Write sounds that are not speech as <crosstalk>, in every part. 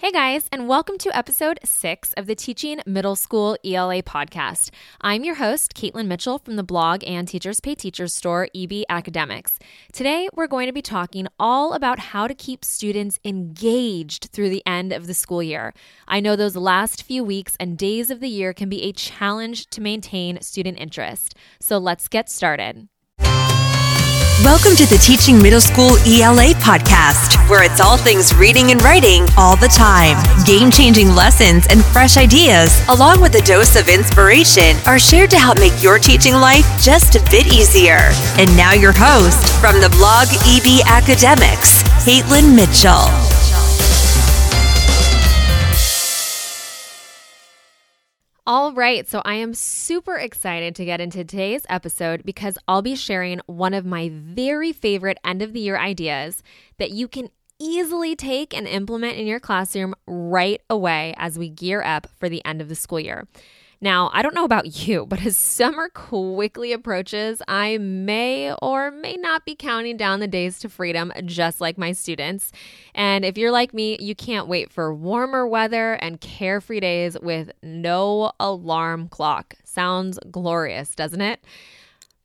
Hey guys, and welcome to episode six of the Teaching Middle School ELA podcast. I'm your host, Caitlin Mitchell from the blog and Teachers Pay Teachers store, EB Academics. Today, we're going to be talking all about how to keep students engaged through the end of the school year. I know those last few weeks and days of the year can be a challenge to maintain student interest. So let's get started. Welcome to the Teaching Middle School ELA podcast, where it's all things reading and writing all the time. Game changing lessons and fresh ideas, along with a dose of inspiration, are shared to help make your teaching life just a bit easier. And now, your host from the blog EB Academics, Caitlin Mitchell. All right, so I am super excited to get into today's episode because I'll be sharing one of my very favorite end of the year ideas that you can easily take and implement in your classroom right away as we gear up for the end of the school year. Now, I don't know about <laughs> you, but as summer quickly approaches, I may or may not be counting down the days to freedom, just like my students. And if you're like me, you can't wait for warmer weather and carefree days with no alarm clock. Sounds glorious, doesn't it?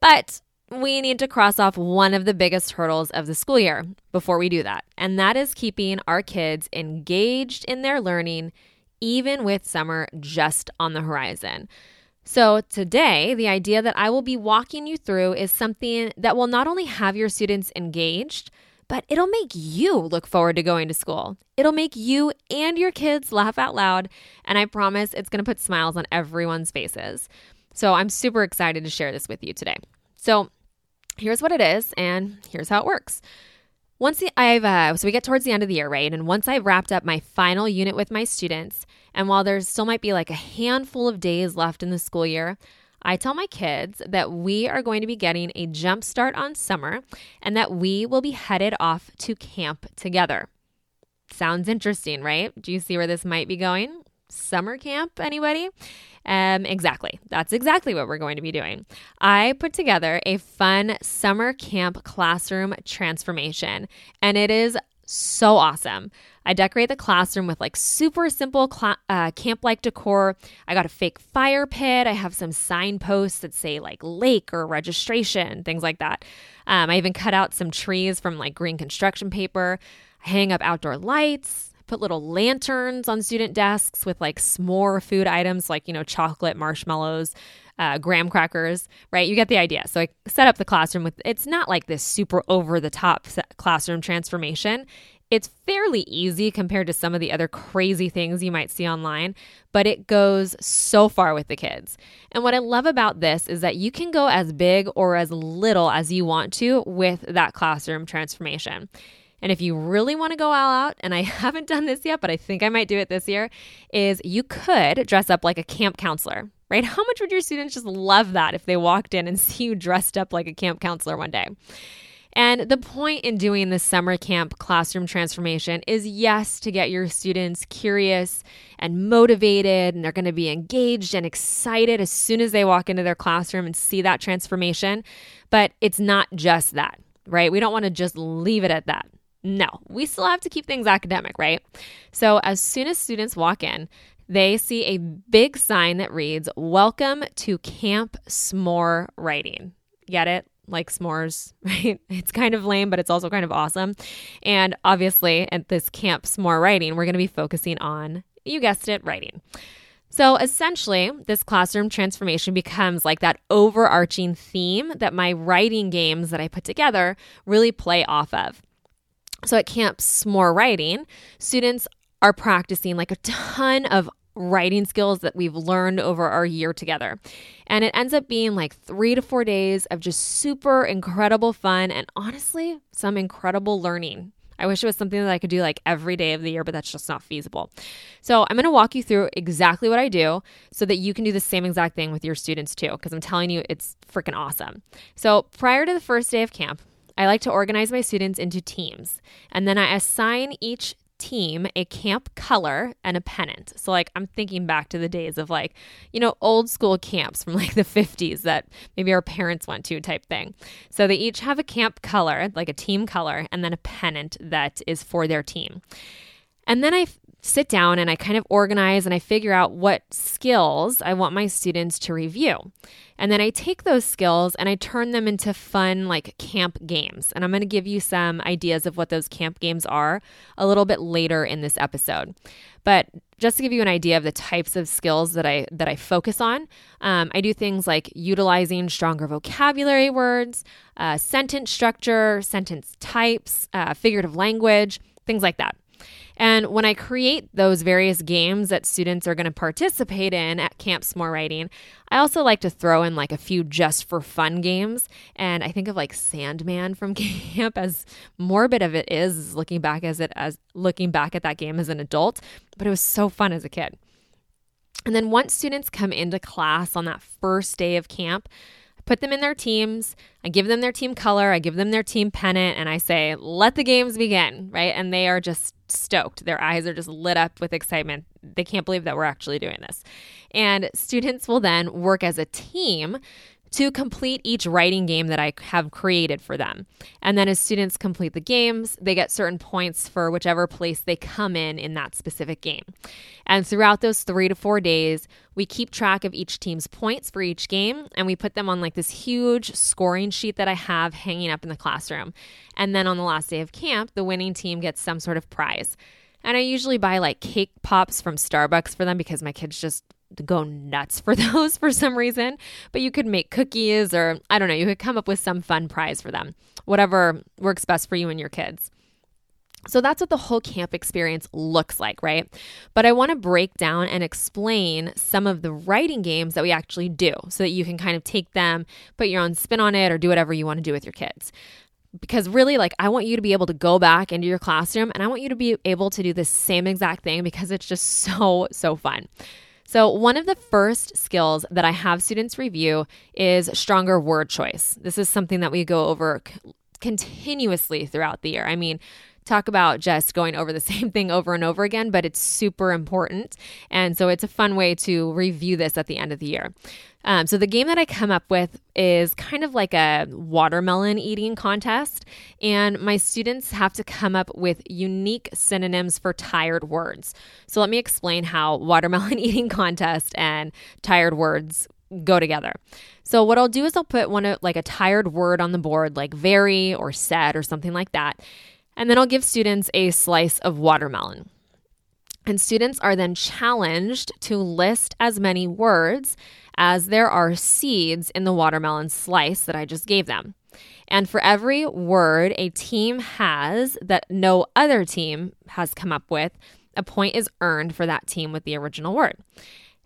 But we need to cross off one of the biggest hurdles of the school year before we do that, and that is keeping our kids engaged in their learning even with summer just on the horizon. So, today, the idea that I will be walking you through is something that will not only have your students engaged, but it'll make you look forward to going to school. It'll make you and your kids laugh out loud, and I promise it's to put smiles on everyone's faces. So, I'm super excited to share this with you today. So, here's what it is, and here's how it works. Once the, I've, uh, so we get towards the end of the year, right? And once I've wrapped up my final unit with my students, and while there still might be like a handful of days left in the school year, I tell my kids that we are going to be getting a jump start on summer and that we will be headed off to camp together. Sounds interesting, right? Do you see where this might be going? Summer camp, anybody? Um, exactly. That's exactly what we're going to be doing. I put together a fun summer camp classroom transformation, and it is so awesome. I decorate the classroom with like super simple cl- uh, camp like decor. I got a fake fire pit. I have some signposts that say like lake or registration, things like that. Um, I even cut out some trees from like green construction paper. I hang up outdoor lights put little lanterns on student desks with like s'more food items like, you know, chocolate, marshmallows, uh, graham crackers, right? You get the idea. So I set up the classroom with, it's not like this super over the top classroom transformation. It's fairly easy compared to some of the other crazy things you might see online, but it goes so far with the kids. And what I love about this is that you can go as big or as little as you want to with that classroom transformation. And if you really want to go all out, and I <laughs> haven't done this yet, but I think I might do it this year, is you could dress up like a camp counselor, right? How much would your students just love that if they walked in and <laughs> see you dressed up like a camp counselor one day? And the point in doing this summer camp classroom transformation is yes, to get your students curious and motivated, and they're going to be engaged and excited as soon as they walk into their classroom and see that transformation. But it's not just that, right? We don't want to just leave it at that. No, we still have to keep things academic, right? So as soon as students walk in, they see a big sign that reads, Welcome to Camp S'more Writing. Get it? Like s'mores, <laughs> right? It's kind of lame, but it's also kind of awesome. And obviously, at this Camp S'more Writing, we're going to be focusing on, you guessed it, writing. So essentially, this classroom transformation becomes like that overarching theme that my writing games that I put together really play off of. So at Camp S'more Writing, students are practicing like a ton of writing skills that we've learned over our year together. And it ends up being like three to four days of just super incredible fun and honestly, some incredible learning. I wish it was something that I could do like every day of the year, but that's just not feasible. So, I'm going to walk you through exactly what I do so that you can do the same exact thing with your students too, because I'm telling you, it's freaking awesome. So, prior to the first day of camp, I like to organize my students into teams, and then I assign each team a camp color and a pennant. So like I'm thinking back to the days of like, you know, old school camps from <laughs> like the 50s that maybe our parents went to type thing. So they each have a camp color, like a team color, and then a pennant that is for their team. And then I sit down and I kind of organize and I figure out what skills I want my students to review. And then I take those skills and I turn them into fun, like camp games. And I'm going to give you some ideas of what those camp games are a little bit later in this episode. But just to give you an idea of the types of skills that I that I focus on, um, I do things like utilizing stronger vocabulary words, uh, sentence structure, sentence types, uh, figurative language, things like that. And when I create those various games that students are going to participate in at Camp S'more Writing, I also like to throw in like a few just for fun games. And I think of like Sandman from <laughs> camp as morbid of it is looking back as it as looking back at that game as an adult, but it was so fun as a kid. And then once students come into class on that first day of camp, put them in their teams, I give them their team color, I give them their team pennant, and I say, let the games begin, right? And they are just stoked. Their eyes are just lit up with excitement. They can't believe that we're actually doing this. And students will then work as a team to complete each writing game that I have created for them. And then as students complete the games, they get certain points for whichever place they come in in that specific game. And throughout those three to four days, we keep track of each team's points for each game and we put them on like this huge scoring sheet that I have hanging up in the classroom. And then on the last day of camp, the winning team gets some sort of prize. And I usually buy like cake pops from Starbucks for them because my kids just go nuts for <laughs> those for some reason. But you could make cookies or I don't know, you could come up with some fun prize for them, whatever works best for you and your kids. So that's what the whole camp experience looks like, right? But I want to break down and explain some of the writing games that we actually do so that you can kind of take them, put your own spin on it, or do whatever you want to do with your kids because really like I want you to be able to go back into your classroom and I want you to be able to do the same exact thing because it's just so so fun. So, one of the first skills that I have students review is stronger word choice. This is something that we go over continuously throughout the year. I mean, talk about just going over the <laughs> same thing over and over again, but it's super important. And so it's a fun way to review this at the end of the year. Um, so the game that I come up with is kind of like a watermelon eating contest, and my students have to come up with unique synonyms for tired words. So let me explain how watermelon <laughs> eating contest and tired words go together. So what I'll do is I'll put one of like a tired word on the board, like very or said or something like that, and then I'll give students a slice of watermelon. And students are then challenged to list as many words as there are seeds in the watermelon slice that I just gave them. And for every word a team has that no other team has come up with, a point is earned for that team with the original word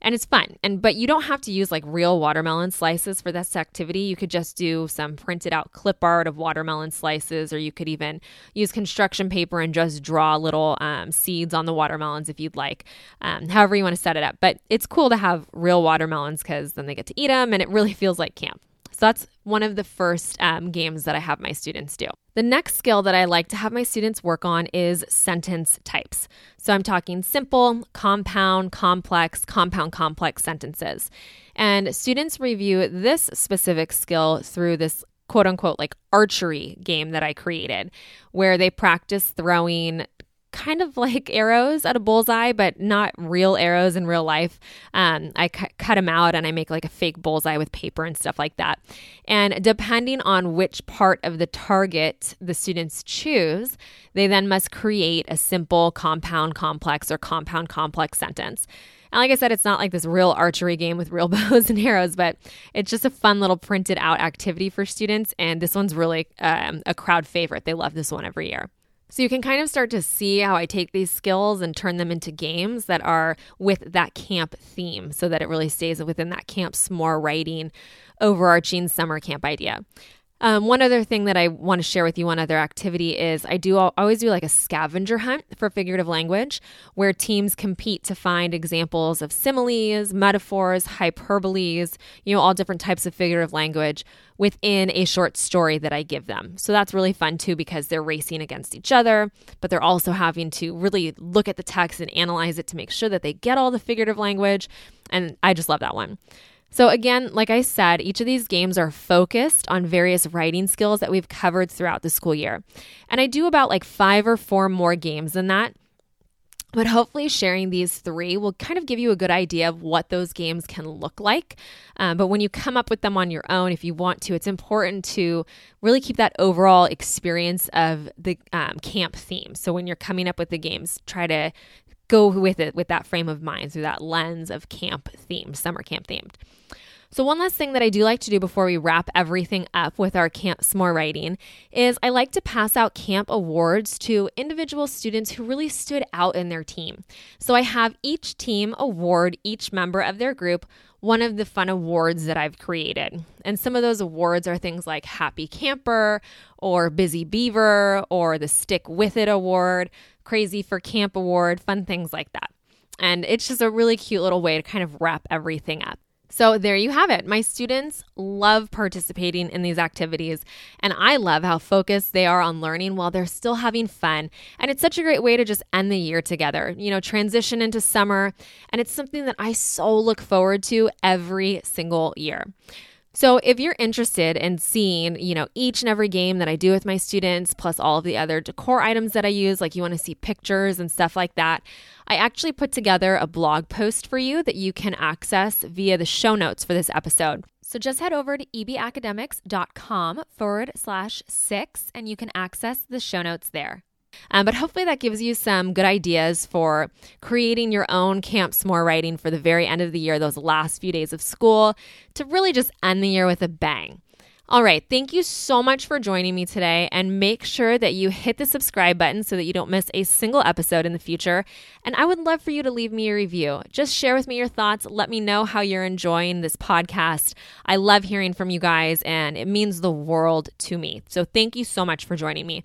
and it's fun. And but you don't have to use like real watermelon slices for this activity. You could just do some printed out clip art of watermelon slices, or you could even use construction paper and just draw little um, seeds on the watermelons if you'd like. Um, however you want to set it up, but it's cool to have real watermelons because then they get to eat them, and it really <laughs> feels like camp. So that's one of the first um, games that I have my students do. The next skill that I like to have my students work on is sentence types. So I'm talking simple, compound, complex, compound, complex sentences. And students review this specific skill through this quote unquote like archery game that I created, where they practice throwing kind of like arrows at a bullseye, but not real arrows in real life. Um, I cu- cut them out and I make like a fake bullseye with paper and stuff like that. And depending on which part of the target the students choose, they then must create a simple compound complex or compound complex sentence. And like I said, it's not like this real archery game with real <laughs> bows and arrows, but it's just a fun little printed out activity for students. And this one's really um, a crowd favorite. They love this one every year. So you can kind of start to see how I take these skills and turn them into games that are with that camp theme so that it really stays within that camp s'more writing overarching summer camp idea. Um, one other thing that I want to share with you, one other activity is I do always do like a scavenger hunt for figurative language where teams compete to find examples of similes, metaphors, hyperboles, you know, all different types of figurative language within a short story that I give them. So that's really fun too because they're racing against each other, but they're also having to really look at the text and analyze it to make sure that they get all the figurative language. And I just love that one. So, again, like I said, each of these games are focused on various writing skills that we've covered throughout the school year. And I do about like five or four more games than that. But hopefully, sharing these three will kind of give you a good idea of what those games can look like. Um, but when you come up with them on your own, if you want to, it's important to really keep that overall experience of the um, camp theme. So when you're coming up with the games, try to go with it with that frame of mind through that lens of camp theme, summer camp themed. So, one last thing that I do like to do before we wrap everything up with our Camp S'more writing is I like to pass out camp awards to individual students who really stood out in their team. So, I have each team award each member of their group one of the fun awards that I've created. And some of those awards are things like Happy Camper or Busy Beaver or the Stick With It Award, Crazy for Camp Award, fun things like that. And it's just a really cute little way to kind of wrap everything up. So, there you have it. My students love participating in these activities, and I love how focused they are on learning while they're still having fun. And it's such a great way to just end the year together, you know, transition into summer. And it's something that I so look forward to every single year. So if you're interested in seeing, you know, each and every game that I do with my students, plus all of the other decor items that I use, like you want to see pictures and stuff like that, I actually put together a blog post for you that you can access via the show notes for this episode. So just head over to ebacademics.com forward slash six and you can access the show notes there. Um, but hopefully that gives you some good ideas for creating your own Camp S'more writing for the very end of the year, those last few days of school, to really just end the year with a bang. All right, thank you so much for joining me today, and make sure that you hit the subscribe button so that you don't miss a single episode in the future. And I would love for you to leave me a review. Just share with me your thoughts. Let me know how you're enjoying this podcast. I love hearing from you guys, and it means the world to me. So thank you so much for joining me